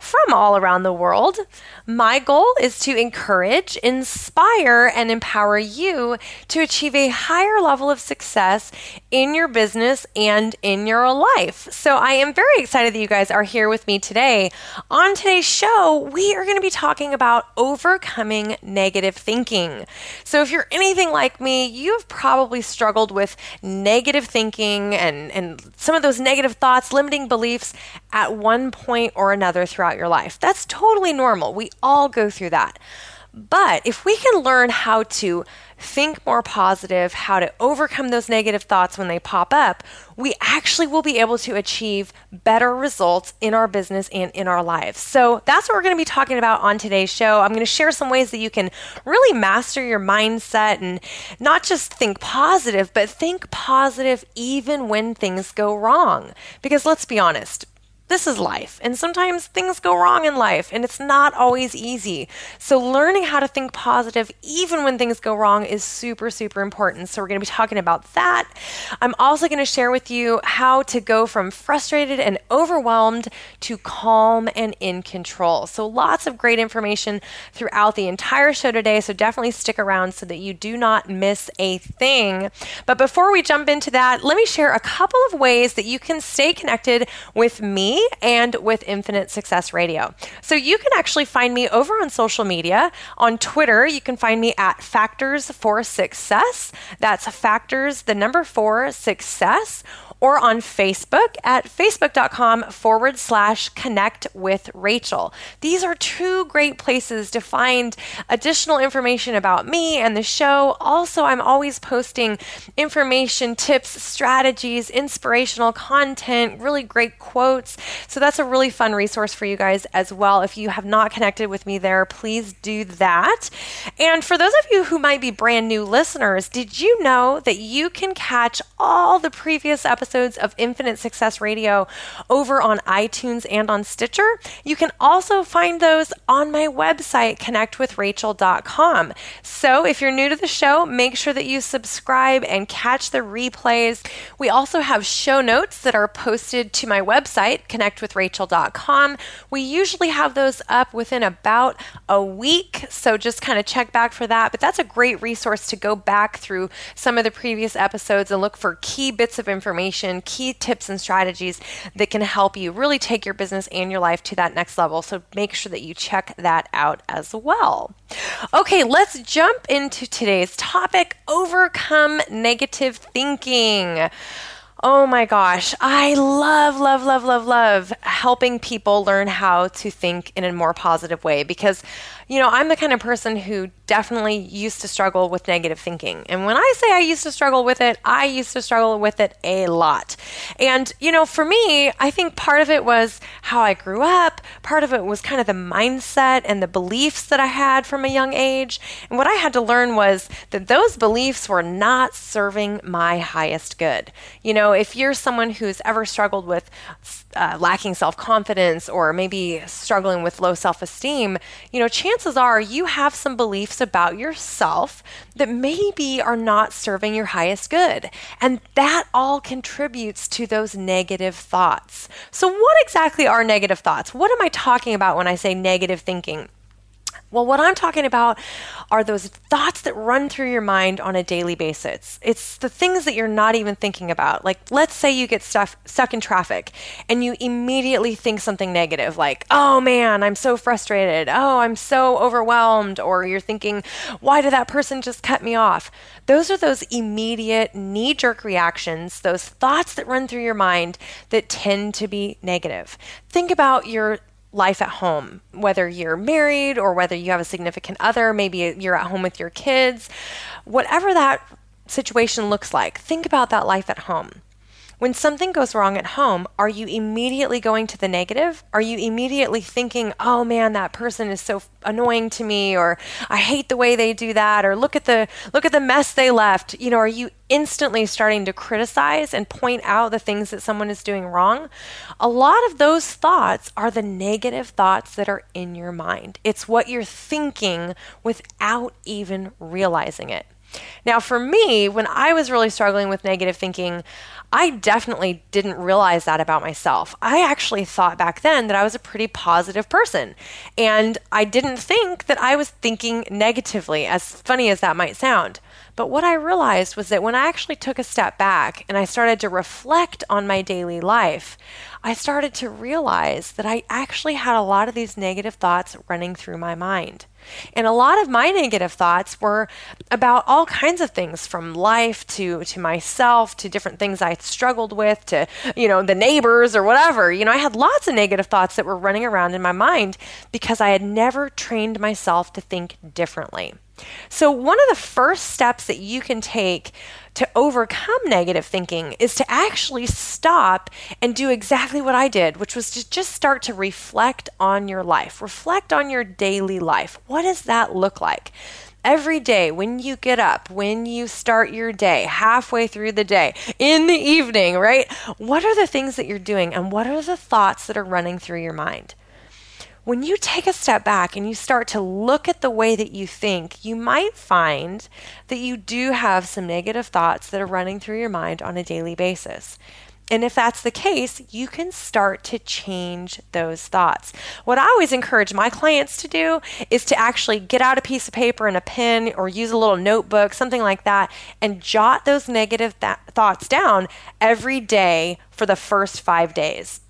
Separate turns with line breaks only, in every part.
from all around the world. My goal is to encourage, inspire, and empower you to achieve a higher level of success in your business and in your life. So I am very excited that you guys are here with me today. On today's show, we are going to be talking about overcoming negative thinking. So if you're anything like me, you've probably struggled with negative thinking and, and some of those negative thoughts, limiting beliefs at one point or another throughout throughout your life. That's totally normal. We all go through that. But if we can learn how to think more positive, how to overcome those negative thoughts when they pop up, we actually will be able to achieve better results in our business and in our lives. So that's what we're going to be talking about on today's show. I'm going to share some ways that you can really master your mindset and not just think positive, but think positive even when things go wrong. Because let's be honest, this is life. And sometimes things go wrong in life and it's not always easy. So, learning how to think positive even when things go wrong is super, super important. So, we're going to be talking about that. I'm also going to share with you how to go from frustrated and overwhelmed to calm and in control. So, lots of great information throughout the entire show today. So, definitely stick around so that you do not miss a thing. But before we jump into that, let me share a couple of ways that you can stay connected with me and with Infinite Success Radio. So you can actually find me over on social media. On Twitter, you can find me at Factors for Success. That's Factors, the number four, success or on Facebook at facebook.com forward slash connect with Rachel. These are two great places to find additional information about me and the show. Also, I'm always posting information, tips, strategies, inspirational content, really great quotes. So that's a really fun resource for you guys as well. If you have not connected with me there, please do that. And for those of you who might be brand new listeners, did you know that you can catch all the previous episodes? Episodes of Infinite Success Radio over on iTunes and on Stitcher. You can also find those on my website, connectwithrachel.com. So if you're new to the show, make sure that you subscribe and catch the replays. We also have show notes that are posted to my website, connectwithrachel.com. We usually have those up within about a week, so just kind of check back for that. But that's a great resource to go back through some of the previous episodes and look for key bits of information key tips and strategies that can help you really take your business and your life to that next level. So make sure that you check that out as well. Okay, let's jump into today's topic overcome negative thinking. Oh my gosh, I love, love, love, love, love helping people learn how to think in a more positive way because you know, I'm the kind of person who definitely used to struggle with negative thinking. And when I say I used to struggle with it, I used to struggle with it a lot. And, you know, for me, I think part of it was how I grew up, part of it was kind of the mindset and the beliefs that I had from a young age. And what I had to learn was that those beliefs were not serving my highest good. You know, if you're someone who's ever struggled with uh, lacking self confidence or maybe struggling with low self esteem, you know, chances are you have some beliefs about yourself that maybe are not serving your highest good. And that all contributes to those negative thoughts. So, what exactly are negative thoughts? What am I talking about when I say negative thinking? Well, what I'm talking about are those thoughts that run through your mind on a daily basis. It's the things that you're not even thinking about. Like, let's say you get stuff, stuck in traffic and you immediately think something negative, like, oh man, I'm so frustrated. Oh, I'm so overwhelmed. Or you're thinking, why did that person just cut me off? Those are those immediate knee jerk reactions, those thoughts that run through your mind that tend to be negative. Think about your life at home, whether you're married or whether you have a significant other, maybe you're at home with your kids, whatever that situation looks like, think about that life at home. When something goes wrong at home, are you immediately going to the negative? Are you immediately thinking, "Oh man, that person is so annoying to me," or "I hate the way they do that," or "Look at the look at the mess they left." You know, are you instantly starting to criticize and point out the things that someone is doing wrong? A lot of those thoughts are the negative thoughts that are in your mind. It's what you're thinking without even realizing it. Now, for me, when I was really struggling with negative thinking, I definitely didn't realize that about myself. I actually thought back then that I was a pretty positive person. And I didn't think that I was thinking negatively, as funny as that might sound. But what I realized was that when I actually took a step back and I started to reflect on my daily life, I started to realize that I actually had a lot of these negative thoughts running through my mind. And a lot of my negative thoughts were about all kinds of things from life to to myself to different things I struggled with to you know the neighbors or whatever. You know, I had lots of negative thoughts that were running around in my mind because I had never trained myself to think differently. So, one of the first steps that you can take to overcome negative thinking is to actually stop and do exactly what I did, which was to just start to reflect on your life, reflect on your daily life. What does that look like? Every day, when you get up, when you start your day, halfway through the day, in the evening, right? What are the things that you're doing and what are the thoughts that are running through your mind? When you take a step back and you start to look at the way that you think, you might find that you do have some negative thoughts that are running through your mind on a daily basis. And if that's the case, you can start to change those thoughts. What I always encourage my clients to do is to actually get out a piece of paper and a pen or use a little notebook, something like that, and jot those negative th- thoughts down every day for the first five days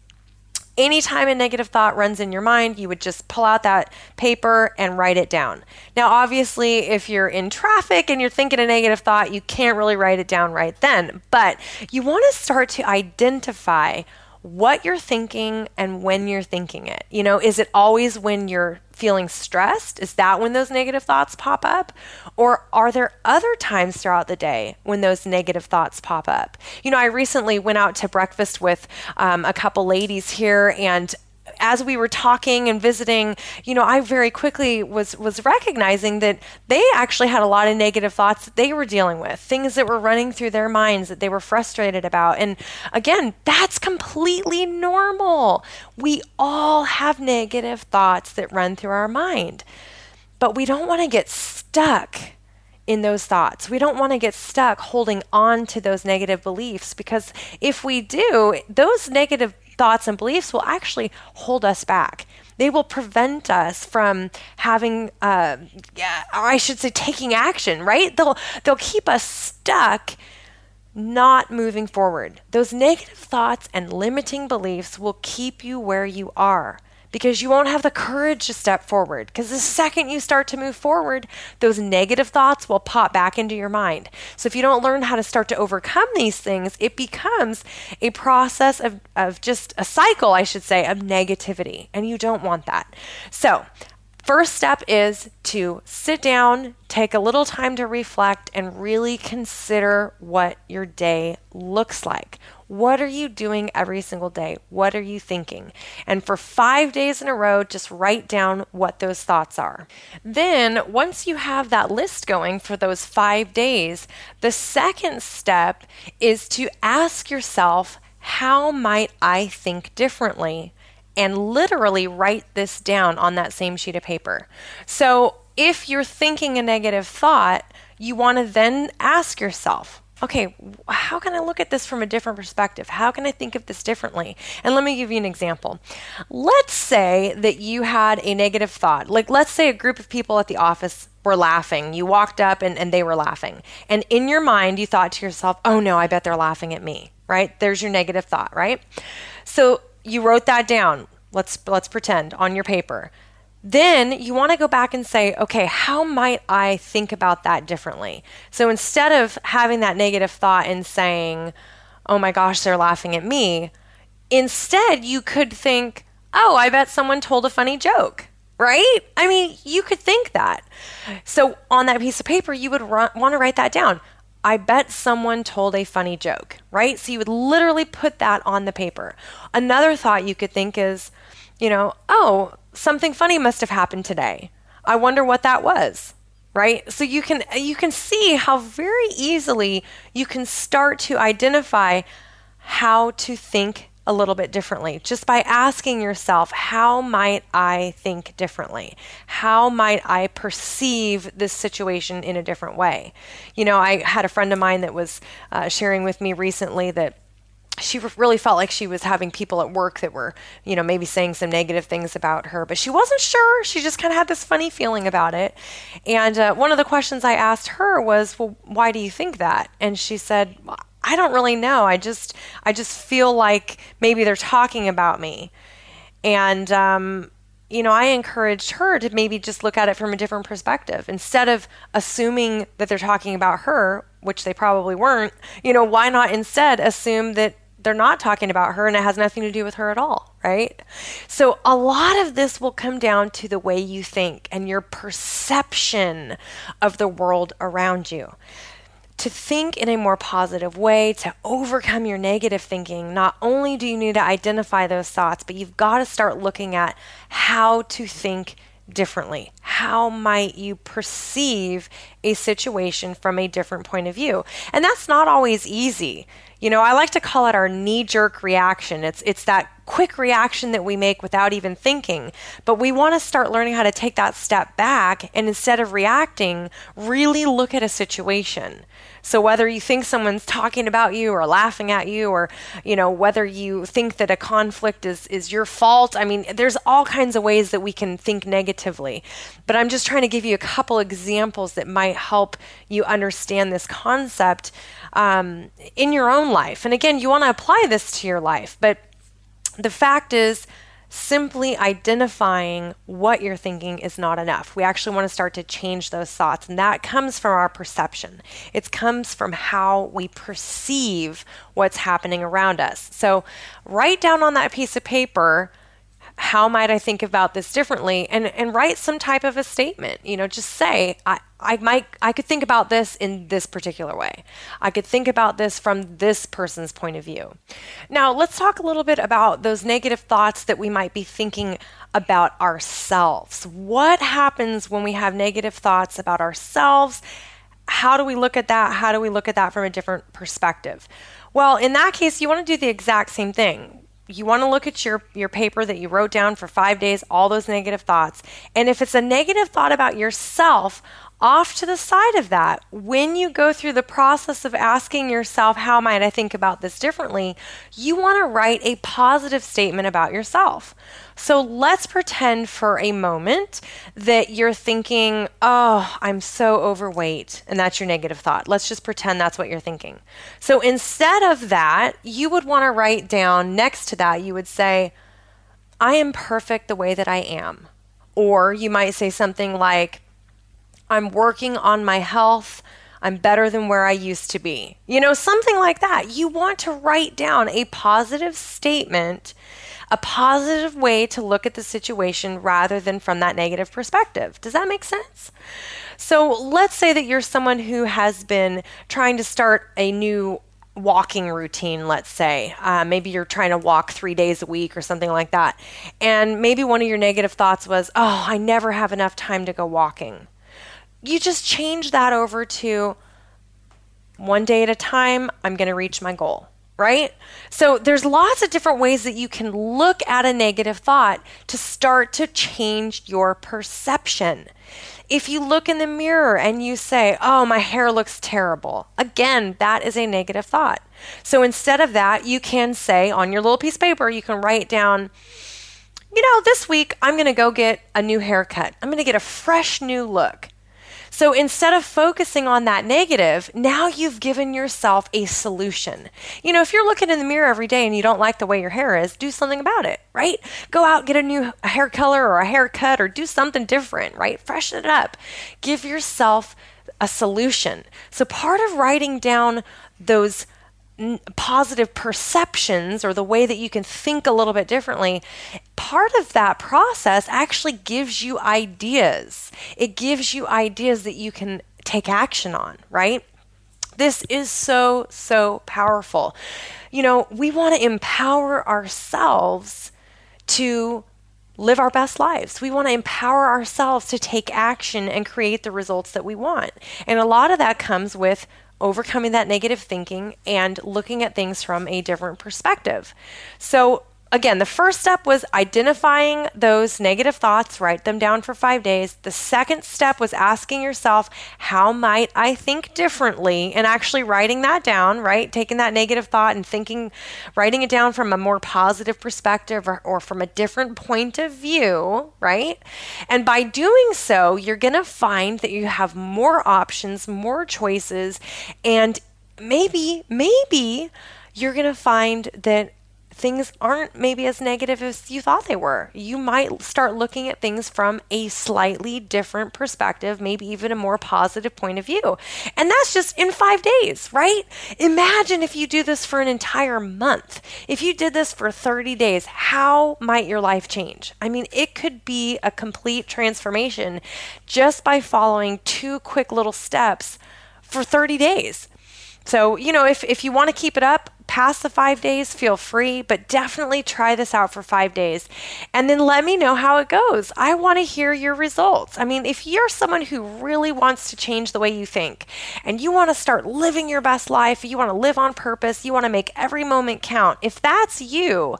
anytime a negative thought runs in your mind, you would just pull out that paper and write it down. Now, obviously, if you're in traffic and you're thinking a negative thought, you can't really write it down right then, but you want to start to identify what you're thinking and when you're thinking it. You know, is it always when you're feeling stressed? Is that when those negative thoughts pop up? Or are there other times throughout the day when those negative thoughts pop up? You know, I recently went out to breakfast with um, a couple ladies here, and as we were talking and visiting, you know, I very quickly was was recognizing that they actually had a lot of negative thoughts that they were dealing with, things that were running through their minds that they were frustrated about. And again, that's completely normal. We all have negative thoughts that run through our mind. But we don't want to get stuck in those thoughts. We don't want to get stuck holding on to those negative beliefs because if we do, those negative thoughts and beliefs will actually hold us back. They will prevent us from having, uh, or I should say, taking action. Right? They'll they'll keep us stuck, not moving forward. Those negative thoughts and limiting beliefs will keep you where you are because you won't have the courage to step forward. Because the second you start to move forward, those negative thoughts will pop back into your mind. So if you don't learn how to start to overcome these things, it becomes a process of, of just a cycle, I should say, of negativity. And you don't want that. So First step is to sit down, take a little time to reflect, and really consider what your day looks like. What are you doing every single day? What are you thinking? And for five days in a row, just write down what those thoughts are. Then, once you have that list going for those five days, the second step is to ask yourself, how might I think differently? and literally write this down on that same sheet of paper. So if you're thinking a negative thought, you want to then ask yourself, okay, how can I look at this from a different perspective? How can I think of this differently? And let me give you an example. Let's say that you had a negative thought. Like, let's say a group of people at the office were laughing. You walked up and, and they were laughing. And in your mind, you thought to yourself, oh no, I bet they're laughing at me, right? There's your negative thought, right? So you wrote that down. Let's let's pretend on your paper. Then you want to go back and say, okay, how might I think about that differently? So instead of having that negative thought and saying, oh my gosh, they're laughing at me, instead you could think, oh, I bet someone told a funny joke, right? I mean, you could think that. So on that piece of paper, you would want to write that down. I bet someone told a funny joke, right? So you would literally put that on the paper. Another thought you could think is, you know, oh, something funny must have happened today. I wonder what that was, right? So you can you can see how very easily you can start to identify how to think a little bit differently just by asking yourself, how might I think differently? How might I perceive this situation in a different way? You know, I had a friend of mine that was uh, sharing with me recently that she really felt like she was having people at work that were, you know, maybe saying some negative things about her, but she wasn't sure. She just kind of had this funny feeling about it. And uh, one of the questions I asked her was, "Well, why do you think that?" And she said, I don't really know. I just I just feel like maybe they're talking about me. And um, you know, I encouraged her to maybe just look at it from a different perspective. Instead of assuming that they're talking about her, which they probably weren't, you know, why not instead assume that they're not talking about her and it has nothing to do with her at all, right? So a lot of this will come down to the way you think and your perception of the world around you to think in a more positive way, to overcome your negative thinking, not only do you need to identify those thoughts, but you've got to start looking at how to think differently. How might you perceive a situation from a different point of view? And that's not always easy. You know, I like to call it our knee jerk reaction. It's it's that quick reaction that we make without even thinking. But we want to start learning how to take that step back and instead of reacting, really look at a situation. So whether you think someone's talking about you or laughing at you or you know whether you think that a conflict is is your fault, I mean there's all kinds of ways that we can think negatively. But I'm just trying to give you a couple examples that might help you understand this concept um, in your own life. And again, you want to apply this to your life, but the fact is simply identifying what you're thinking is not enough. We actually want to start to change those thoughts, and that comes from our perception. It comes from how we perceive what's happening around us. So, write down on that piece of paper how might I think about this differently? And and write some type of a statement. You know, just say, I, I might I could think about this in this particular way. I could think about this from this person's point of view. Now, let's talk a little bit about those negative thoughts that we might be thinking about ourselves. What happens when we have negative thoughts about ourselves? How do we look at that? How do we look at that from a different perspective? Well, in that case, you want to do the exact same thing you want to look at your, your paper that you wrote down for five days, all those negative thoughts. And if it's a negative thought about yourself, off to the side of that, when you go through the process of asking yourself, How might I think about this differently? you want to write a positive statement about yourself. So let's pretend for a moment that you're thinking, Oh, I'm so overweight. And that's your negative thought. Let's just pretend that's what you're thinking. So instead of that, you would want to write down next to that, you would say, I am perfect the way that I am. Or you might say something like, I'm working on my health. I'm better than where I used to be. You know, something like that. You want to write down a positive statement, a positive way to look at the situation rather than from that negative perspective. Does that make sense? So let's say that you're someone who has been trying to start a new walking routine, let's say. Uh, maybe you're trying to walk three days a week or something like that. And maybe one of your negative thoughts was, oh, I never have enough time to go walking you just change that over to one day at a time, I'm going to reach my goal, right? So there's lots of different ways that you can look at a negative thought to start to change your perception. If you look in the mirror and you say, Oh, my hair looks terrible, again, that is a negative thought. So instead of that, you can say on your little piece of paper, you can write down, You know, this week I'm going to go get a new haircut. I'm going to get a fresh new look. So instead of focusing on that negative, now you've given yourself a solution. You know, if you're looking in the mirror every day and you don't like the way your hair is, do something about it, right? Go out, get a new hair color or a haircut or do something different, right? Freshen it up. Give yourself a solution. So part of writing down those positive perceptions or the way that you can think a little bit differently, part of that process actually gives you ideas. It gives you ideas that you can take action on, right? This is so, so powerful. You know, we want to empower ourselves to live our best lives. We want to empower ourselves to take action and create the results that we want. And a lot of that comes with overcoming that negative thinking and looking at things from a different perspective. So, again, the first step was identifying those negative thoughts, write them down for five days. The second step was asking yourself, how might I think differently? And actually writing that down, right? Taking that negative thought and thinking, writing it down from a more positive perspective or, or from a different point of view, right? And by doing so, you're going to find that you have more options, more choices, and maybe, maybe you're going to find that things aren't maybe as negative as you thought they were. You might start looking at things from a slightly different perspective, maybe even a more positive point of view. And that's just in five days, right? Imagine if you do this for an entire month. If you did this for 30 days, how might your life change? I mean, it could be a complete transformation just by following two quick little steps for 30 days. So, you know, if, if you want to keep it up, past the five days, feel free, but definitely try this out for five days and then let me know how it goes. I want to hear your results. I mean, if you're someone who really wants to change the way you think and you want to start living your best life, you want to live on purpose, you want to make every moment count, if that's you,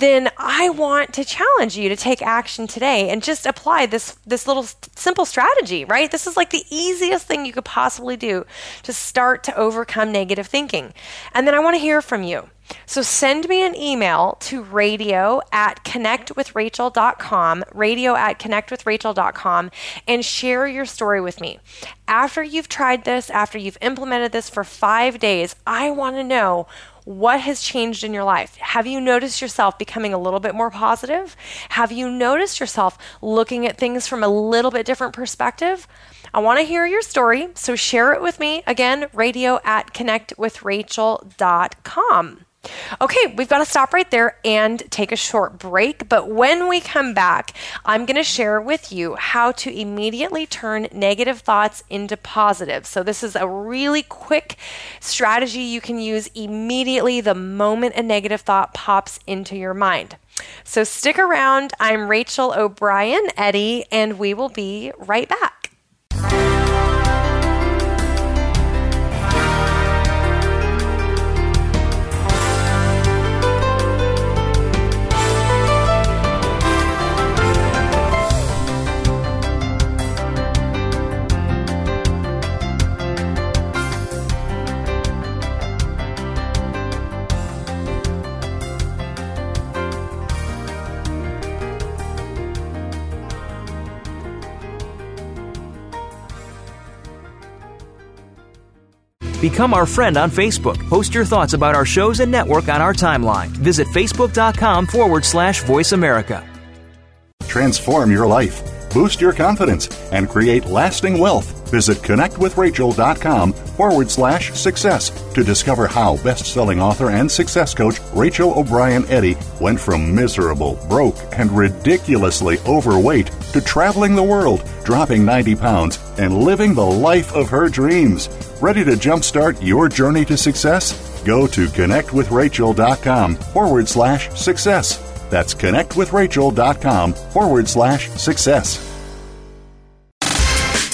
then I want to challenge you to take action today and just apply this this little simple strategy, right? This is like the easiest thing you could possibly do to start to overcome negative thinking. And then I want to hear from you. So send me an email to radio at connectwithrachel.com, radio at connectwithrachel.com, and share your story with me. After you've tried this, after you've implemented this for five days, I want to know what has changed in your life? Have you noticed yourself becoming a little bit more positive? Have you noticed yourself looking at things from a little bit different perspective? I want to hear your story, so share it with me. Again, radio at connectwithrachel.com. Okay, we've got to stop right there and take a short break. But when we come back, I'm going to share with you how to immediately turn negative thoughts into positive. So, this is a really quick strategy you can use immediately the moment a negative thought pops into your mind. So, stick around. I'm Rachel O'Brien Eddy, and we will be right back.
Become our friend on Facebook. Post your thoughts about our shows and network on our timeline. Visit facebook.com forward slash voice America.
Transform your life, boost your confidence, and create lasting wealth. Visit connectwithrachel.com forward slash success to discover how best selling author and success coach Rachel O'Brien Eddy went from miserable, broke, and ridiculously overweight to traveling the world, dropping 90 pounds, and living the life of her dreams. Ready to jumpstart your journey to success? Go to connectwithrachel.com forward slash success. That's connectwithrachel.com forward slash success.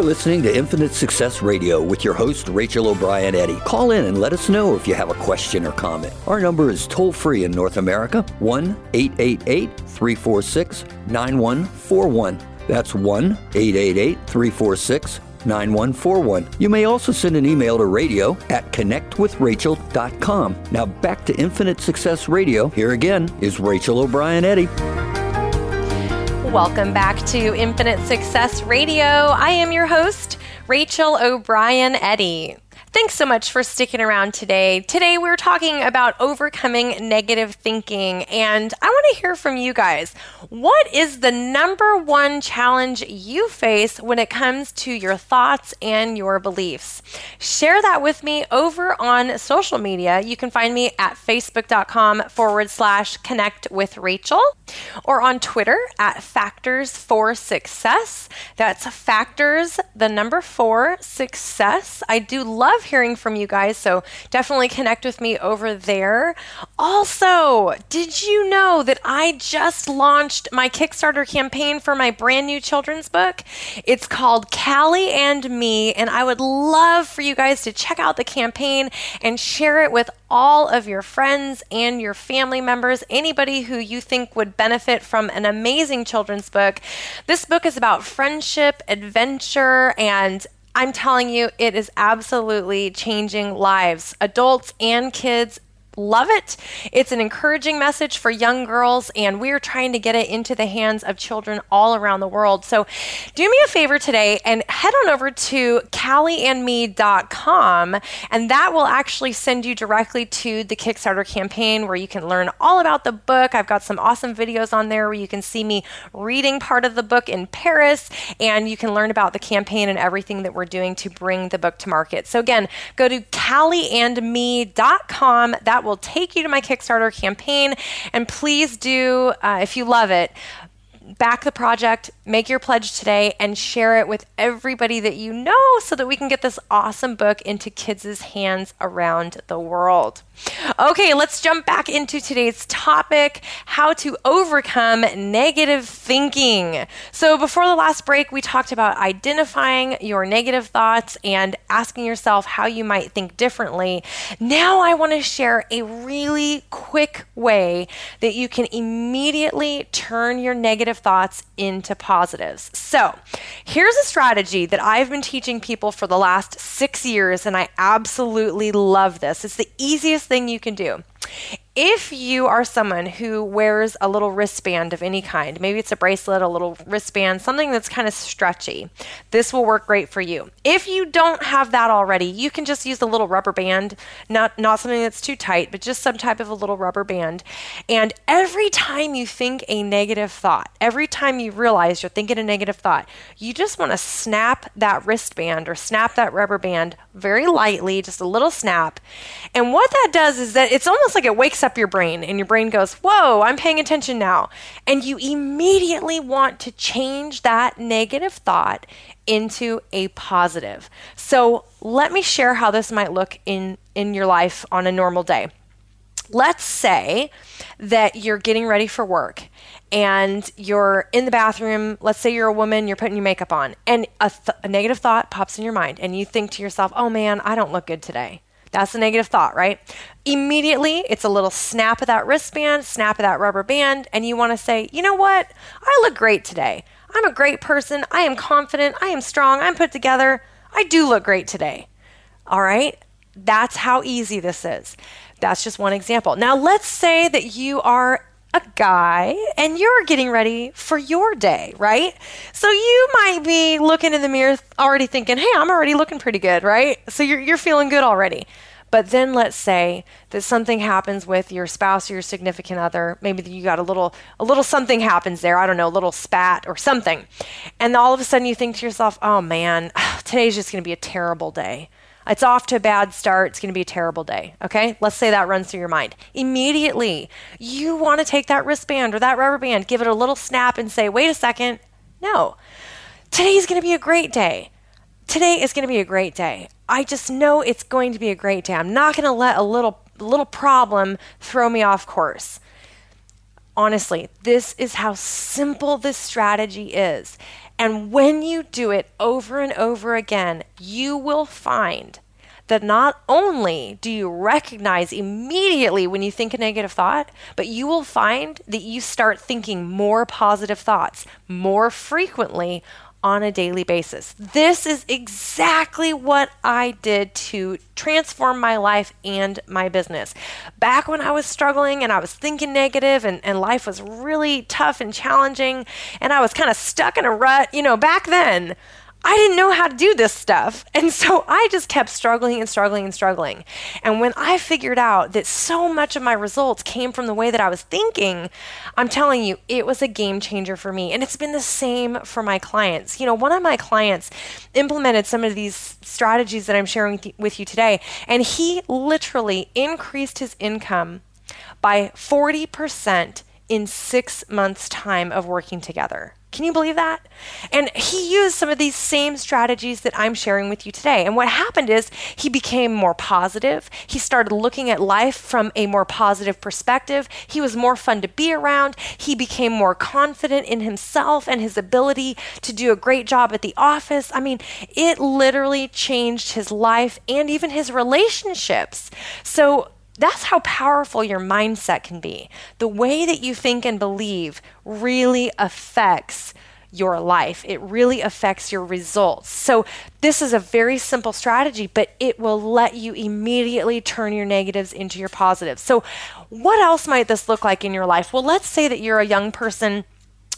Are listening to Infinite Success Radio with your host, Rachel O'Brien Eddy. Call in and let us know if you have a question or comment. Our number is toll free in North America 1 888 346 9141. That's 1 888 346 9141. You may also send an email to radio at connectwithrachel.com. Now back to Infinite Success Radio. Here again is Rachel O'Brien Eddy.
Welcome back to Infinite Success Radio. I am your host, Rachel O'Brien Eddy. Thanks so much for sticking around today. Today, we're talking about overcoming negative thinking, and I want to hear from you guys. What is the number one challenge you face when it comes to your thoughts and your beliefs? Share that with me over on social media. You can find me at facebook.com forward slash connect with Rachel or on Twitter at Factors for Success. That's Factors, the number four, success. I do love love hearing from you guys, so definitely connect with me over there. Also, did you know that I just launched my Kickstarter campaign for my brand new children's book? It's called Callie and Me, and I would love for you guys to check out the campaign and share it with all of your friends and your family members, anybody who you think would benefit from an amazing children's book. This book is about friendship, adventure, and I'm telling you, it is absolutely changing lives, adults and kids love it. It's an encouraging message for young girls, and we're trying to get it into the hands of children all around the world. So do me a favor today and head on over to callieandme.com, and that will actually send you directly to the Kickstarter campaign where you can learn all about the book. I've got some awesome videos on there where you can see me reading part of the book in Paris, and you can learn about the campaign and everything that we're doing to bring the book to market. So again, go to callieandme.com. That will will take you to my Kickstarter campaign. And please do, uh, if you love it, back the project, make your pledge today, and share it with everybody that you know so that we can get this awesome book into kids' hands around the world. Okay, let's jump back into today's topic how to overcome negative thinking. So, before the last break, we talked about identifying your negative thoughts and asking yourself how you might think differently. Now, I want to share a really quick way that you can immediately turn your negative thoughts into positives. So, here's a strategy that I've been teaching people for the last six years, and I absolutely love this. It's the easiest thing you can do. If you are someone who wears a little wristband of any kind, maybe it's a bracelet, a little wristband, something that's kind of stretchy, this will work great for you. If you don't have that already, you can just use a little rubber band, not not something that's too tight, but just some type of a little rubber band. And every time you think a negative thought, every time you realize you're thinking a negative thought, you just want to snap that wristband or snap that rubber band very lightly, just a little snap. And what that does is that it's almost like it wakes up your brain and your brain goes, Whoa, I'm paying attention now. And you immediately want to change that negative thought into a positive. So let me share how this might look in, in your life on a normal day. Let's say that you're getting ready for work and you're in the bathroom. Let's say you're a woman, you're putting your makeup on, and a, th- a negative thought pops in your mind, and you think to yourself, oh man, I don't look good today. That's a negative thought, right? Immediately, it's a little snap of that wristband, snap of that rubber band, and you want to say, you know what? I look great today. I'm a great person. I am confident. I am strong. I'm put together. I do look great today. All right? That's how easy this is. That's just one example. Now, let's say that you are a guy and you're getting ready for your day, right? So you might be looking in the mirror already thinking, hey, I'm already looking pretty good, right? So you're, you're feeling good already. But then let's say that something happens with your spouse or your significant other. Maybe you got a little a little something happens there. I don't know, a little spat or something. And all of a sudden you think to yourself, "Oh man, today's just going to be a terrible day." It's off to a bad start. It's going to be a terrible day. Okay? Let's say that runs through your mind. Immediately, you want to take that wristband or that rubber band, give it a little snap, and say, wait a second. No. Today's going to be a great day. Today is going to be a great day. I just know it's going to be a great day. I'm not going to let a little little problem throw me off course. Honestly, this is how simple this strategy is. And when you do it over and over again, you will find that not only do you recognize immediately when you think a negative thought, but you will find that you start thinking more positive thoughts more frequently on a daily basis. This is exactly what I did to transform my life and my business. Back when I was struggling and I was thinking negative and, and life was really tough and challenging and I was kind of stuck in a rut, you know, back then, I didn't know how to do this stuff. And so I just kept struggling and struggling and struggling. And when I figured out that so much of my results came from the way that I was thinking, I'm telling you, it was a game changer for me. And it's been the same for my clients. You know, one of my clients implemented some of these strategies that I'm sharing with you today, and he literally increased his income by 40% in six months' time of working together. Can you believe that? And he used some of these same strategies that I'm sharing with you today. And what happened is he became more positive. He started looking at life from a more positive perspective. He was more fun to be around. He became more confident in himself and his ability to do a great job at the office. I mean, it literally changed his life and even his relationships. So, that's how powerful your mindset can be. The way that you think and believe really affects your life. It really affects your results. So, this is a very simple strategy, but it will let you immediately turn your negatives into your positives. So, what else might this look like in your life? Well, let's say that you're a young person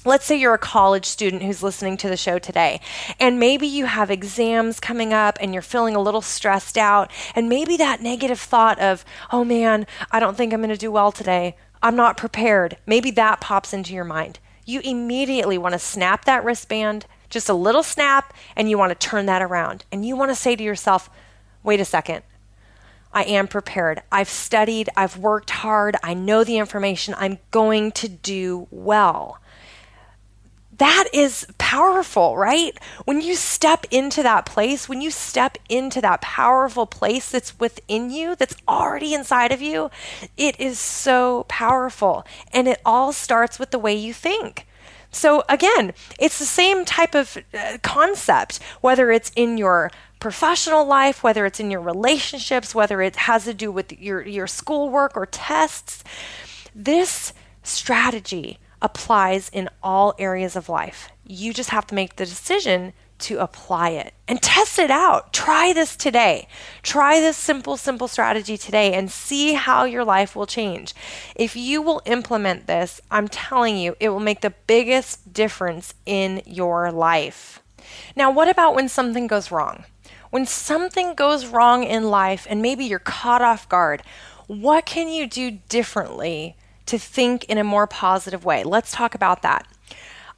Let's say you're a college student who's listening to the show today, and maybe you have exams coming up and you're feeling a little stressed out, and maybe that negative thought of, oh man, I don't think I'm going to do well today, I'm not prepared, maybe that pops into your mind. You immediately want to snap that wristband, just a little snap, and you want to turn that around. And you want to say to yourself, wait a second, I am prepared. I've studied, I've worked hard, I know the information, I'm going to do well that is powerful, right? When you step into that place, when you step into that powerful place that's within you, that's already inside of you, it is so powerful. And it all starts with the way you think. So, again, it's the same type of uh, concept, whether it's in your professional life, whether it's in your relationships, whether it has to do with your, your schoolwork or tests. This strategy applies in all areas of life. You just have to make the decision to apply it and test it out. Try this today. Try this simple, simple strategy today and see how your life will change. If you will implement this, I'm telling you, it will make the biggest difference in your life. Now, what about when something goes wrong? When something goes wrong in life and maybe you're caught off guard, what can you do differently to think in a more positive way. Let's talk about that.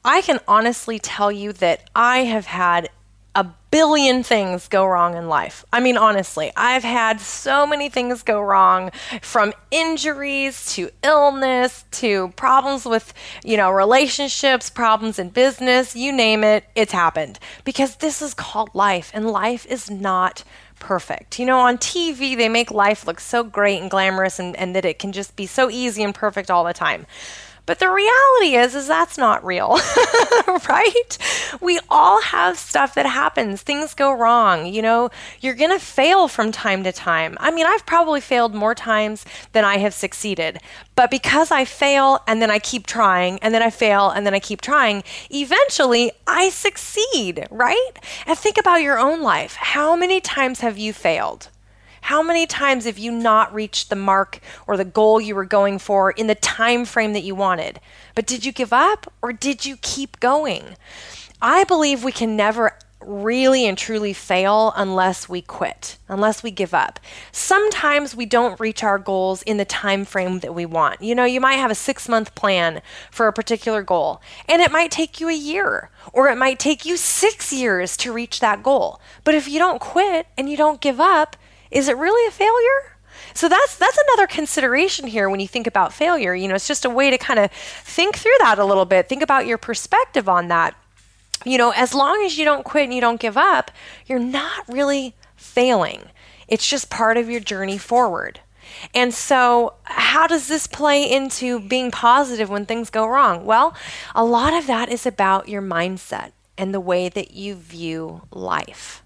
I can honestly tell you that I have had a billion things go wrong in life. I mean, honestly, I've had so many things go wrong from injuries to illness to problems with, you know, relationships, problems in business, you name it, it's happened. Because this is called life, and life is not perfect. You know, on TV, they make life look so great and glamorous and, and that it can just be so easy and perfect all the time. But the reality is is that's not real. right? We all have stuff that happens. Things go wrong. You know, you're going to fail from time to time. I mean, I've probably failed more times than I have succeeded. But because I fail and then I keep trying and then I fail and then I keep trying, eventually I succeed, right? And think about your own life. How many times have you failed? How many times have you not reached the mark or the goal you were going for in the time frame that you wanted? But did you give up or did you keep going? I believe we can never really and truly fail unless we quit, unless we give up. Sometimes we don't reach our goals in the time frame that we want. You know, you might have a 6-month plan for a particular goal, and it might take you a year, or it might take you 6 years to reach that goal. But if you don't quit and you don't give up, is it really a failure? So that's that's another consideration here when you think about failure. You know, it's just a way to kind of think through that a little bit. Think about your perspective on that. You know, as long as you don't quit and you don't give up, you're not really failing. It's just part of your journey forward. And so, how does this play into being positive when things go wrong? Well, a lot of that is about your mindset and the way that you view life.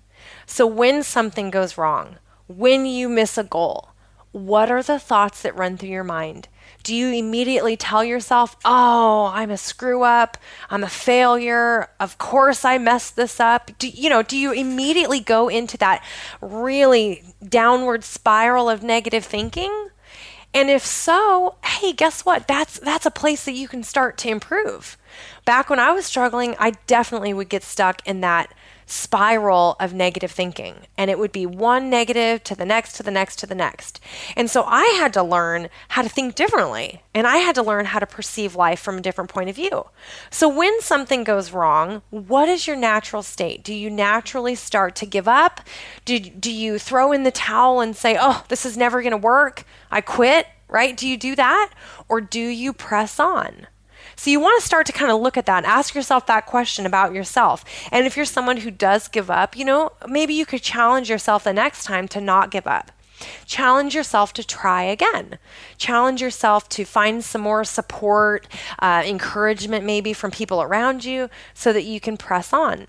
So, when something goes wrong, when you miss a goal, what are the thoughts that run through your mind? Do you immediately tell yourself, oh, I'm a screw up, I'm a failure, of course I messed this up? Do, you know, do you immediately go into that really downward spiral of negative thinking? And if so, hey, guess what? That's that's a place that you can start to improve. Back when I was struggling, I definitely would get stuck in that spiral of negative thinking. And it would be one negative to the next, to the next, to the next. And so I had to learn how to think differently. And I had to learn how to perceive life from a different point of view. So when something goes wrong, what is your natural state? Do you naturally start to give up? Do, do you throw in the towel and say, oh, this is never going to work? I quit, right? Do you do that? Or do you press on? So you want to start to kind of look at that and ask yourself that question about yourself. And if you're someone who does give up, you know, maybe you could challenge yourself the next time to not give up. Challenge yourself to try again. Challenge yourself to find some more support, uh, encouragement maybe from people around you so that you can press on.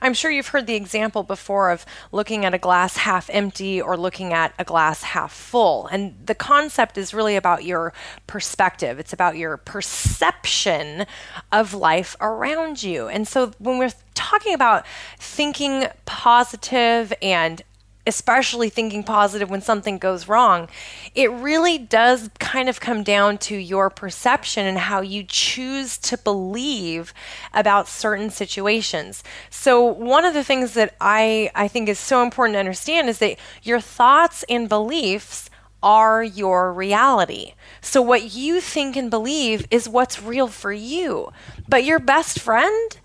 I'm sure you've heard the example before of looking at a glass half empty or looking at a glass half full. And the concept is really about your perspective, it's about your perception of life around you. And so when we're talking about thinking positive and especially thinking positive when something goes wrong, it really does kind of come down to your perception and how you choose to believe about certain situations. So, one of the things that I, I think is so important to understand is that your thoughts and beliefs are your reality. So, what you think and believe is what's real for you. But your best friend,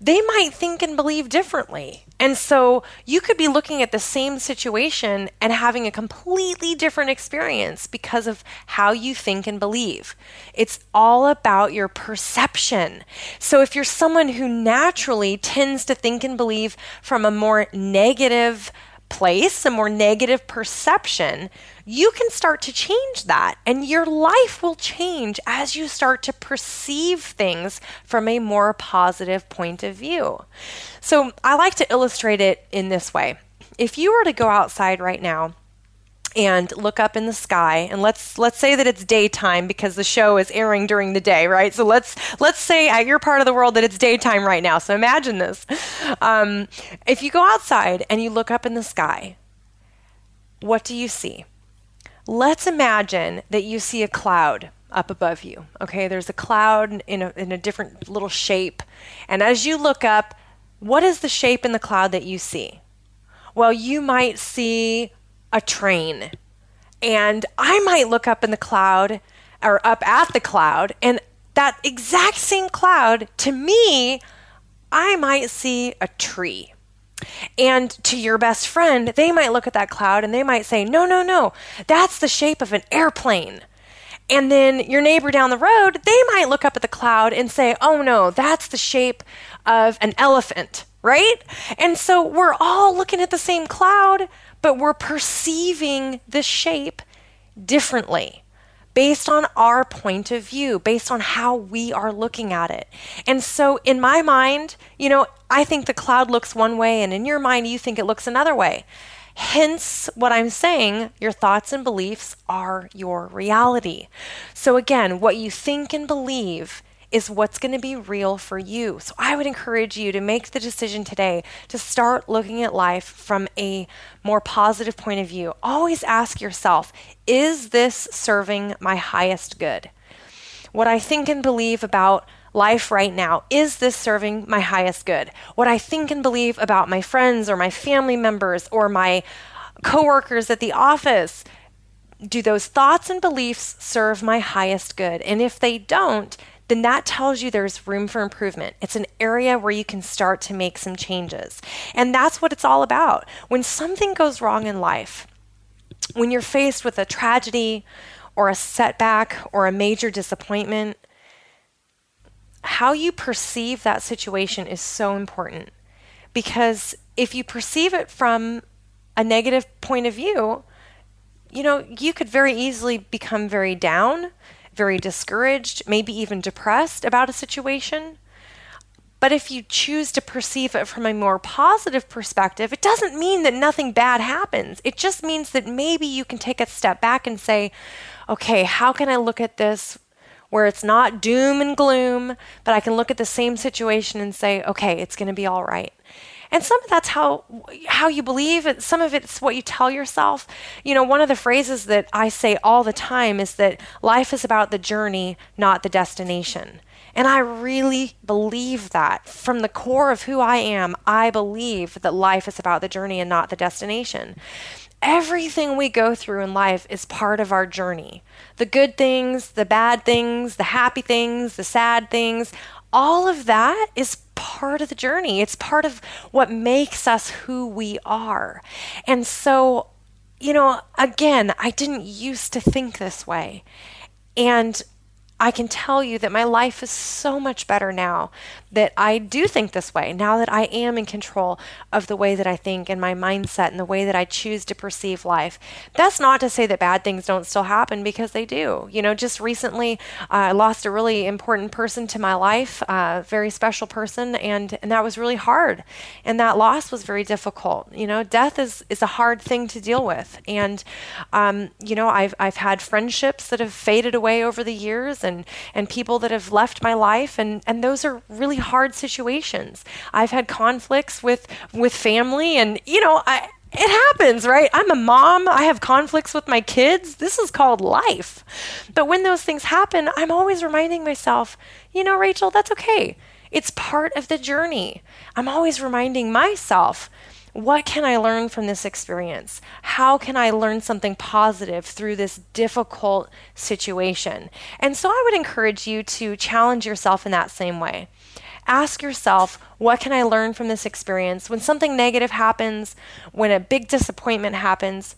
they might think and believe differently. And so you could be looking at the same situation and having a completely different experience because of how you think and believe. It's all about your perception. So if you're someone who naturally tends to think and believe from a more negative place, a more negative perception, you can start to change that. And your life will change as you start to perceive things from a more positive point of view. So I like to illustrate it in this way. If you were to go outside right now, and look up in the sky. And let's let's say that it's daytime because the show is airing during the day right? So let's let's say at your part of the world that it's daytime right now. So imagine this. Um, if you go outside and you look up in the sky what do you see? Let's imagine that you see a cloud up above you okay? There's a cloud in a, in a different little shape. And as you look up what is the shape in the cloud that you see? Well you might see a train. And I might look up in the cloud or up at the cloud, and that exact same cloud, to me, I might see a tree. And to your best friend, they might look at that cloud and they might say, No, no, no, that's the shape of an airplane. And then your neighbor down the road, they might look up at the cloud and say, Oh, no, that's the shape of an elephant, right? And so we're all looking at the same cloud, but we're perceiving the shape differently based on our point of view, based on how we are looking at it. And so, in my mind, you know, I think the cloud looks one way, and in your mind, you think it looks another way. Hence, what I'm saying, your thoughts and beliefs are your reality. So, again, what you think and believe is what's going to be real for you. So I would encourage you to make the decision today to start looking at life from a more positive point of view. Always ask yourself, is this serving my highest good? What I think and believe about life right now, is this serving my highest good? What I think and believe about my friends or my family members or my coworkers at the office, do those thoughts and beliefs serve my highest good? And if they don't, then that tells you there's room for improvement. It's an area where you can start to make some changes. And that's what it's all about. When something goes wrong in life, when you're faced with a tragedy or a setback or a major disappointment, how you perceive that situation is so important. Because if you perceive it from a negative point of view, you know, you could very easily become very down very discouraged, maybe even depressed about a situation. But if you choose to perceive it from a more positive perspective, it doesn't mean that nothing bad happens. It just means that maybe you can take a step back and say, okay, how can I look at this where it's not doom and gloom, but I can look at the same situation and say, okay, it's going to be all right. And some of that's how how you believe, and some of it's what you tell yourself. You know, one of the phrases that I say all the time is that life is about the journey, not the destination. And I really believe that from the core of who I am, I believe that life is about the journey and not the destination. Everything we go through in life is part of our journey. The good things, the bad things, the happy things, the sad things, all of that is part of the journey. It's part of what makes us who we are. And so, you know, again, I didn't used to think this way. And I can tell you that my life is so much better now that I do think this way, now that I am in control of the way that I think and my mindset and the way that I choose to perceive life. That's not to say that bad things don't still happen because they do. You know, just recently uh, I lost a really important person to my life, a uh, very special person, and, and that was really hard. And that loss was very difficult. You know, death is, is a hard thing to deal with. And, um, you know, I've, I've had friendships that have faded away over the years and and people that have left my life and and those are really hard situations. I've had conflicts with with family and you know, I it happens, right? I'm a mom. I have conflicts with my kids. This is called life. But when those things happen, I'm always reminding myself, you know, Rachel, that's okay. It's part of the journey. I'm always reminding myself what can I learn from this experience? How can I learn something positive through this difficult situation? And so I would encourage you to challenge yourself in that same way. Ask yourself, what can I learn from this experience? When something negative happens, when a big disappointment happens,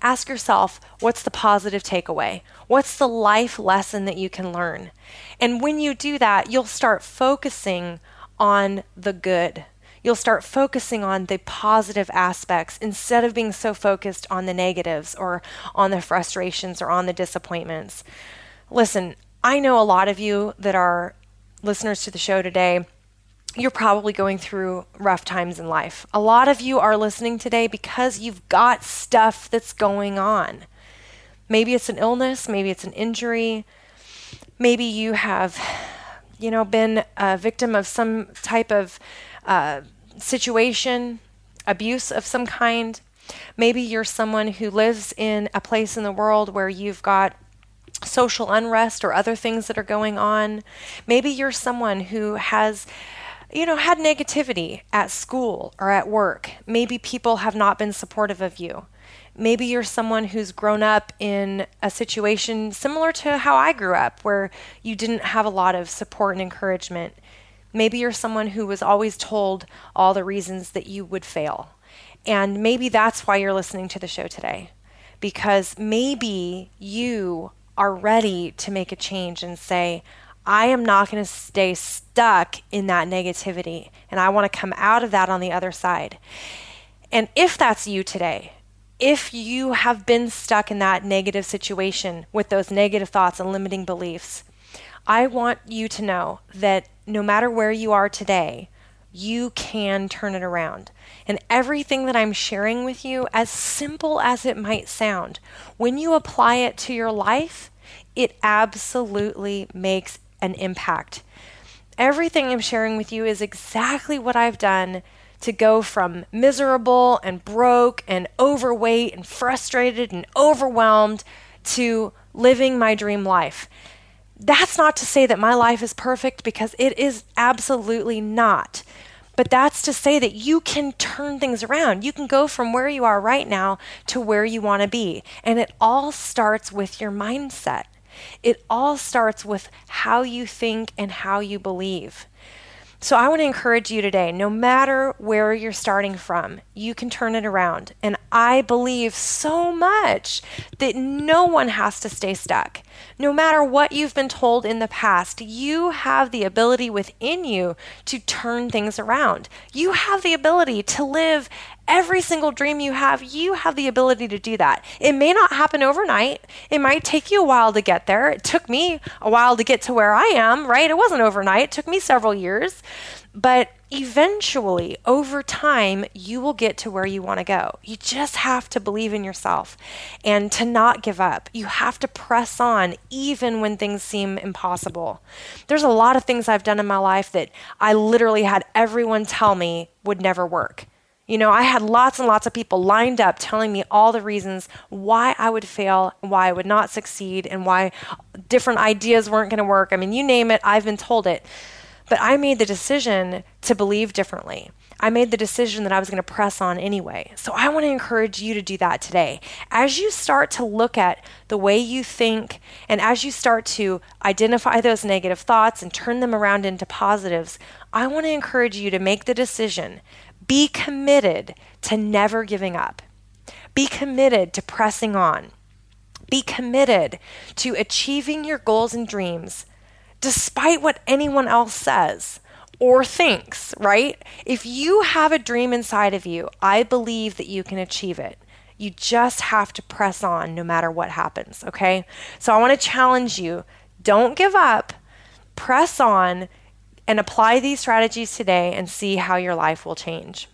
ask yourself, what's the positive takeaway? What's the life lesson that you can learn? And when you do that, you'll start focusing on the good you'll start focusing on the positive aspects instead of being so focused on the negatives or on the frustrations or on the disappointments. Listen, I know a lot of you that are listeners to the show today you're probably going through rough times in life. A lot of you are listening today because you've got stuff that's going on. Maybe it's an illness, maybe it's an injury, maybe you have, you know, been a victim of some type of uh, situation, abuse of some kind. Maybe you're someone who lives in a place in the world where you've got social unrest or other things that are going on. Maybe you're someone who has you know, had negativity at school or at work. Maybe people have not been supportive of you. Maybe you're someone who's grown up in a situation similar to how I grew up, where you didn't have a lot of support and encouragement. Maybe you're someone who was always told all the reasons that you would fail. And maybe that's why you're listening to the show today. Because maybe you are ready to make a change and say, I am not going to stay stuck in that negativity. And I want to come out of that on the other side. And if that's you today, if you have been stuck in that negative situation with those negative thoughts and limiting beliefs, I want you to know that no matter where you are today, you can turn it around. And everything that I'm sharing with you, as simple as it might sound, when you apply it to your life, it absolutely makes an impact. Everything I'm sharing with you is exactly what I've done to go from miserable and broke and overweight and frustrated and overwhelmed to living my dream life. That's not to say that my life is perfect because it is absolutely not. But that's to say that you can turn things around. You can go from where you are right now to where you want to be. And it all starts with your mindset. It all starts with how you think and how you believe. So I want to encourage you today no matter where you're starting from, you can turn it around. And I believe so much that no one has to stay stuck. No matter what you've been told in the past, you have the ability within you to turn things around. You have the ability to live every single dream you have, you have the ability to do that. It may not happen overnight. It might take you a while to get there. It took me a while to get to where I am, right? It wasn't overnight. It took me several years. But eventually, over time, you will get to where you want to go. You just have to believe in yourself and to not give up. You have to press on even when things seem impossible. There's a lot of things I've done in my life that I literally had everyone tell me would never work. You know, I had lots and lots of people lined up telling me all the reasons why I would fail, why I would not succeed, and why different ideas weren't going to work. I mean, you name it, I've been told it. But I made the decision to believe differently. I made the decision that I was going to press on anyway. So I want to encourage you to do that today. As you start to look at the way you think and as you start to identify those negative thoughts and turn them around into positives, I want to encourage you to make the decision. Be committed to never giving up. Be committed to pressing on. Be committed to achieving your goals and dreams despite what anyone else says or thinks, right? If you have a dream inside of you, I believe that you can achieve it. You just have to press on no matter what happens, okay? So I want to challenge you don't give up, press on, and apply these strategies today and see how your life will change.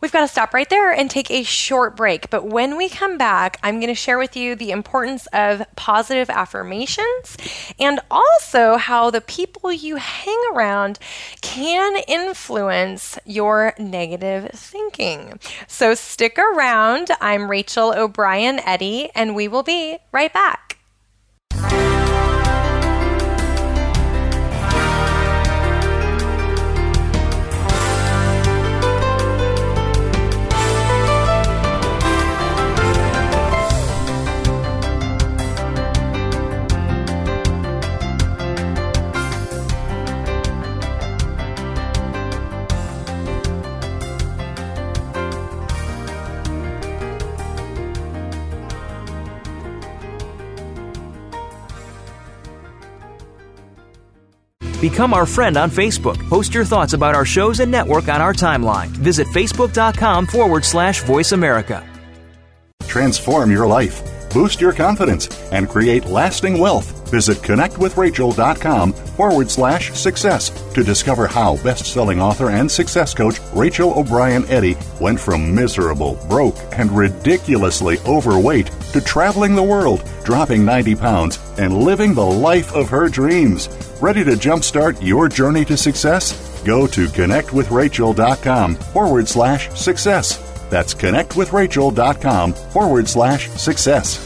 We've got to stop right there and take a short break. But when we come back, I'm going to share with you the importance of positive affirmations and also how the people you hang around can influence your negative thinking. So stick around. I'm Rachel O'Brien Eddy, and we will be right back.
Become our friend on Facebook. Post your thoughts about our shows and network on our timeline. Visit facebook.com forward slash voice America.
Transform your life, boost your confidence, and create lasting wealth. Visit connectwithrachel.com forward slash success to discover how best selling author and success coach Rachel O'Brien Eddy went from miserable, broke, and ridiculously overweight to traveling the world, dropping 90 pounds, and living the life of her dreams. Ready to jumpstart your journey to success? Go to connectwithrachel.com forward slash success. That's connectwithrachel.com forward slash success.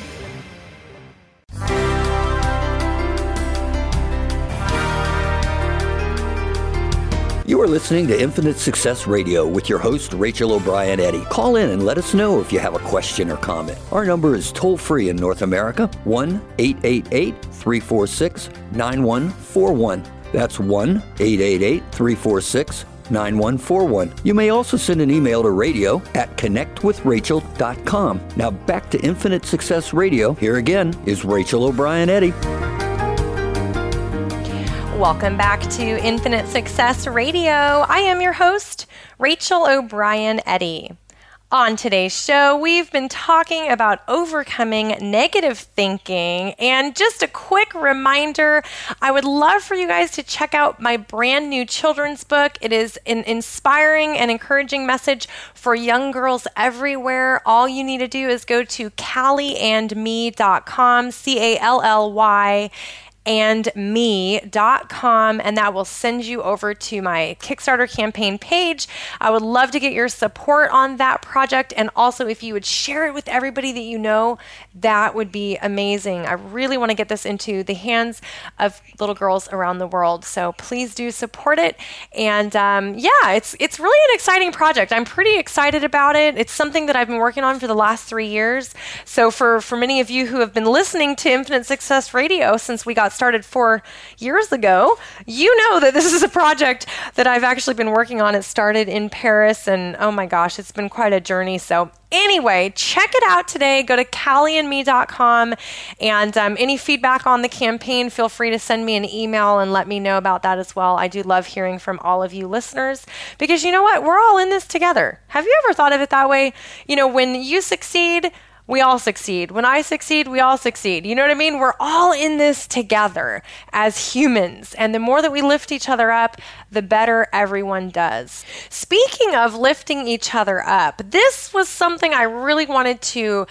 You are listening to Infinite Success Radio with your host, Rachel O'Brien Eddy. Call in and let us know if you have a question or comment. Our number is toll free in North America 1 888 346 9141. That's 1 888 346 9141. You may also send an email to radio at connectwithrachel.com. Now back to Infinite Success Radio. Here again is Rachel O'Brien Eddy.
Welcome back to Infinite Success Radio. I am your host, Rachel O'Brien Eddy. On today's show, we've been talking about overcoming negative thinking. And just a quick reminder I would love for you guys to check out my brand new children's book. It is an inspiring and encouraging message for young girls everywhere. All you need to do is go to callyandme.com, C A L L Y and me.com and that will send you over to my Kickstarter campaign page. I would love to get your support on that project and also if you would share it with everybody that you know, that would be amazing. I really want to get this into the hands of little girls around the world. So please do support it. And um, yeah, it's it's really an exciting project. I'm pretty excited about it. It's something that I've been working on for the last three years. So for for many of you who have been listening to Infinite Success Radio since we got started four years ago, you know that this is a project that I've actually been working on. It started in Paris, and oh my gosh, it's been quite a journey. So, anyway, check it out today. Go to callyandme.com. And um, any feedback on the campaign, feel free to send me an email and let me know about that as well. I do love hearing from all of you listeners because you know what? We're all in this together. Have you ever thought of it that way? You know, when you succeed, we all succeed. When I succeed, we all succeed. You know what I mean? We're all in this together as humans. And the more that we lift each other up, the better everyone does. Speaking of lifting each other up, this was something I really wanted to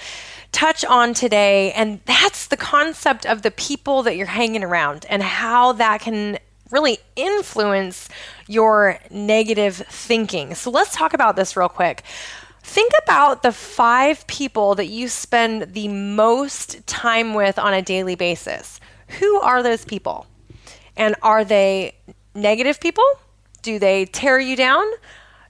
touch on today. And that's the concept of the people that you're hanging around and how that can really influence your negative thinking. So let's talk about this real quick. Think about the five people that you spend the most time with on a daily basis. Who are those people? And are they negative people? Do they tear you down?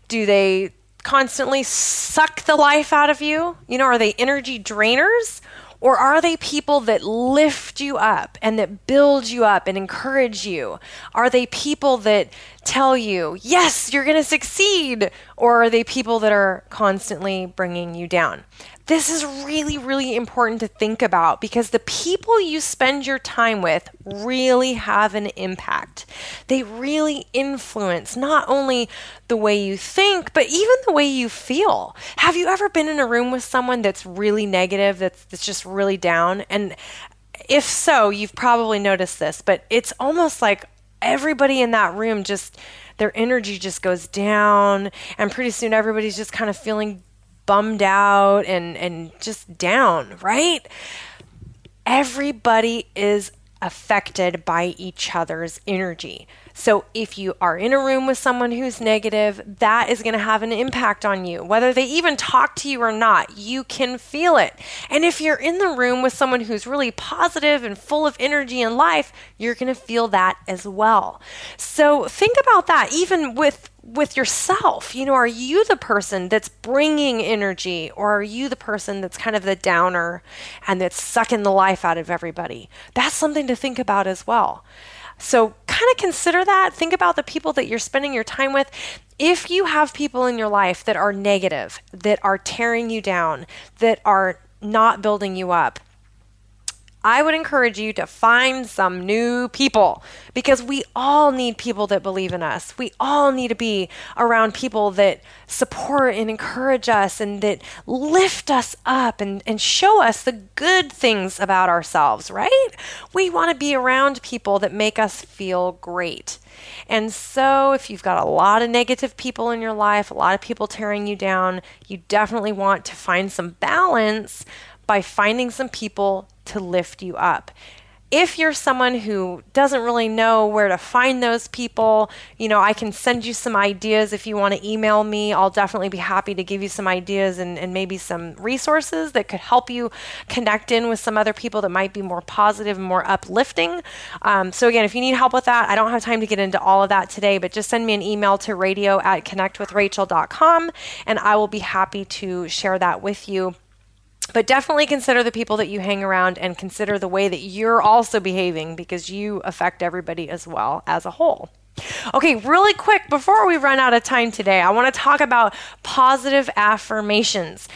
Do they constantly suck the life out of you? You know, are they energy drainers? Or are they people that lift you up and that build you up and encourage you? Are they people that tell you, yes, you're going to succeed? Or are they people that are constantly bringing you down? This is really, really important to think about because the people you spend your time with really have an impact. They really influence not only the way you think, but even the way you feel. Have you ever been in a room with someone that's really negative, that's, that's just really down? And if so, you've probably noticed this, but it's almost like everybody in that room just their energy just goes down and pretty soon everybody's just kind of feeling bummed out and and just down, right? Everybody is affected by each other's energy. So if you are in a room with someone who's negative, that is going to have an impact on you. Whether they even talk to you or not, you can feel it. And if you're in the room with someone who's really positive and full of energy and life, you're going to feel that as well. So think about that even with with yourself. You know, are you the person that's bringing energy or are you the person that's kind of the downer and that's sucking the life out of everybody? That's something to think about as well. So, kind of consider that. Think about the people that you're spending your time with. If you have people in your life that are negative, that are tearing you down, that are not building you up, I would encourage you to find some new people because we all need people that believe in us. We all need to be around people that support and encourage us and that lift us up and, and show us the good things about ourselves, right? We want to be around people that make us feel great. And so, if you've got a lot of negative people in your life, a lot of people tearing you down, you definitely want to find some balance by finding some people to lift you up. If you're someone who doesn't really know where to find those people, you know, I can send you some ideas if you want to email me. I'll definitely be happy to give you some ideas and, and maybe some resources that could help you connect in with some other people that might be more positive and more uplifting. Um, so, again, if you need help with that, I don't have time to get into all of that today, but just send me an email to radio at connectwithrachel.com and I will be happy to share that with you. But definitely consider the people that you hang around and consider the way that you're also behaving because you affect everybody as well as a whole. Okay, really quick before we run out of time today, I want to talk about positive affirmations.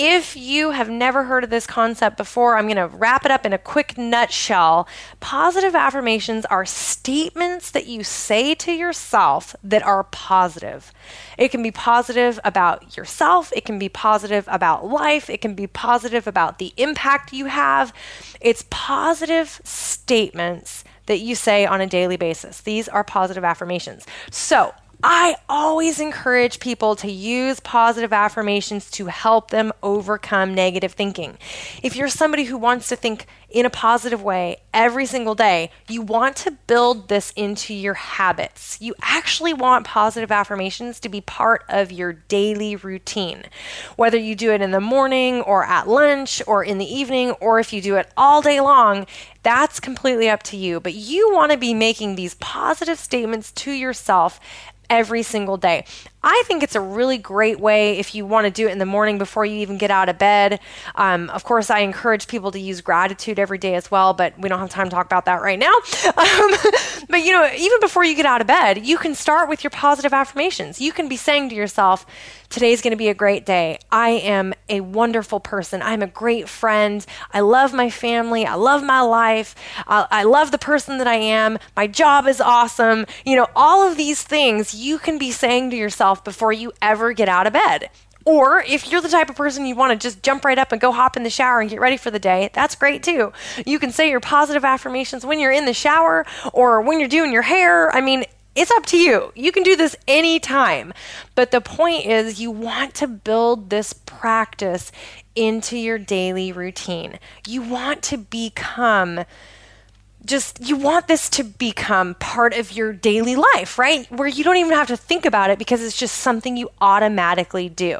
If you have never heard of this concept before, I'm going to wrap it up in a quick nutshell. Positive affirmations are statements that you say to yourself that are positive. It can be positive about yourself, it can be positive about life, it can be positive about the impact you have. It's positive statements that you say on a daily basis. These are positive affirmations. So, I always encourage people to use positive affirmations to help them overcome negative thinking. If you're somebody who wants to think in a positive way every single day, you want to build this into your habits. You actually want positive affirmations to be part of your daily routine. Whether you do it in the morning or at lunch or in the evening, or if you do it all day long, that's completely up to you. But you want to be making these positive statements to yourself every single day. I think it's a really great way if you want to do it in the morning before you even get out of bed. Um, of course, I encourage people to use gratitude every day as well, but we don't have time to talk about that right now. Um, but you know, even before you get out of bed, you can start with your positive affirmations. You can be saying to yourself, Today's going to be a great day. I am a wonderful person. I'm a great friend. I love my family. I love my life. I, I love the person that I am. My job is awesome. You know, all of these things you can be saying to yourself before you ever get out of bed. Or if you're the type of person you want to just jump right up and go hop in the shower and get ready for the day, that's great too. You can say your positive affirmations when you're in the shower or when you're doing your hair. I mean, it's up to you. You can do this anytime. But the point is, you want to build this practice into your daily routine. You want to become just you want this to become part of your daily life, right? Where you don't even have to think about it because it's just something you automatically do.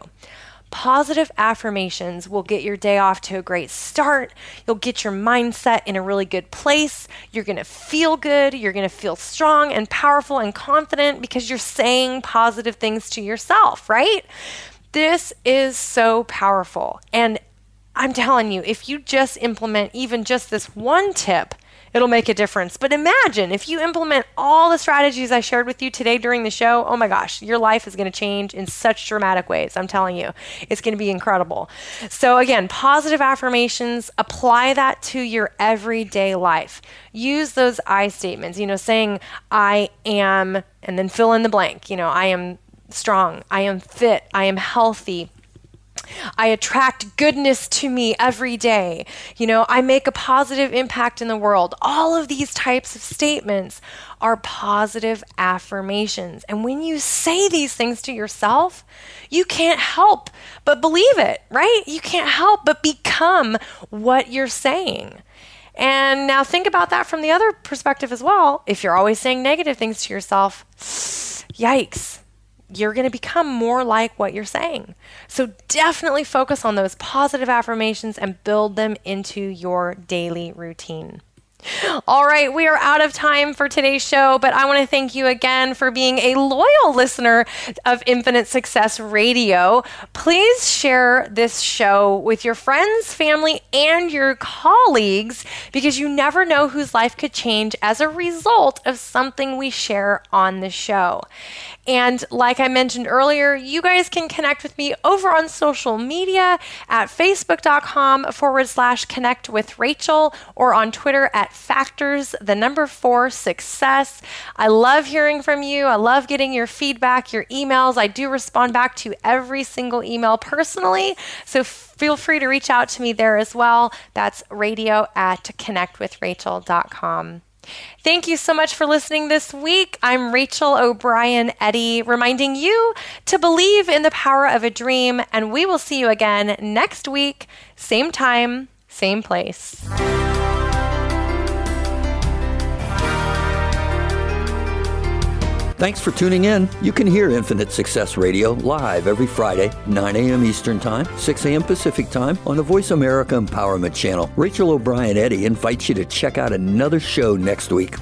Positive affirmations will get your day off to a great start. You'll get your mindset in a really good place. You're going to feel good. You're going to feel strong and powerful and confident because you're saying positive things to yourself, right? This is so powerful. And I'm telling you, if you just implement even just this one tip, it'll make a difference. But imagine if you implement all the strategies I shared with you today during the show, oh my gosh, your life is going to change in such dramatic ways. I'm telling you, it's going to be incredible. So, again, positive affirmations, apply that to your everyday life. Use those I statements, you know, saying, I am, and then fill in the blank. You know, I am strong, I am fit, I am healthy. I attract goodness to me every day. You know, I make a positive impact in the world. All of these types of statements are positive affirmations. And when you say these things to yourself, you can't help but believe it, right? You can't help but become what you're saying. And now think about that from the other perspective as well. If you're always saying negative things to yourself, yikes you're going to become more like what you're saying. So definitely focus on those positive affirmations and build them into your daily routine. All right, we are out of time for today's show, but I want to thank you again for being a loyal listener of Infinite Success Radio. Please share this show with your friends, family, and your colleagues because you never know whose life could change as a result of something we share on the show. And like I mentioned earlier, you guys can connect with me over on social media at facebook.com forward slash connect with Rachel or on Twitter at factors, the number four success. I love hearing from you. I love getting your feedback, your emails. I do respond back to every single email personally. So feel free to reach out to me there as well. That's radio at connectwithrachel.com. Thank you so much for listening this week. I'm Rachel O'Brien Eddy, reminding you to believe in the power of a dream, and we will see you again next week, same time, same place.
Thanks for tuning in. You can hear Infinite Success Radio live every Friday, 9 a.m. Eastern Time, 6 a.m. Pacific Time on the Voice America Empowerment Channel. Rachel O'Brien Eddy invites you to check out another show next week.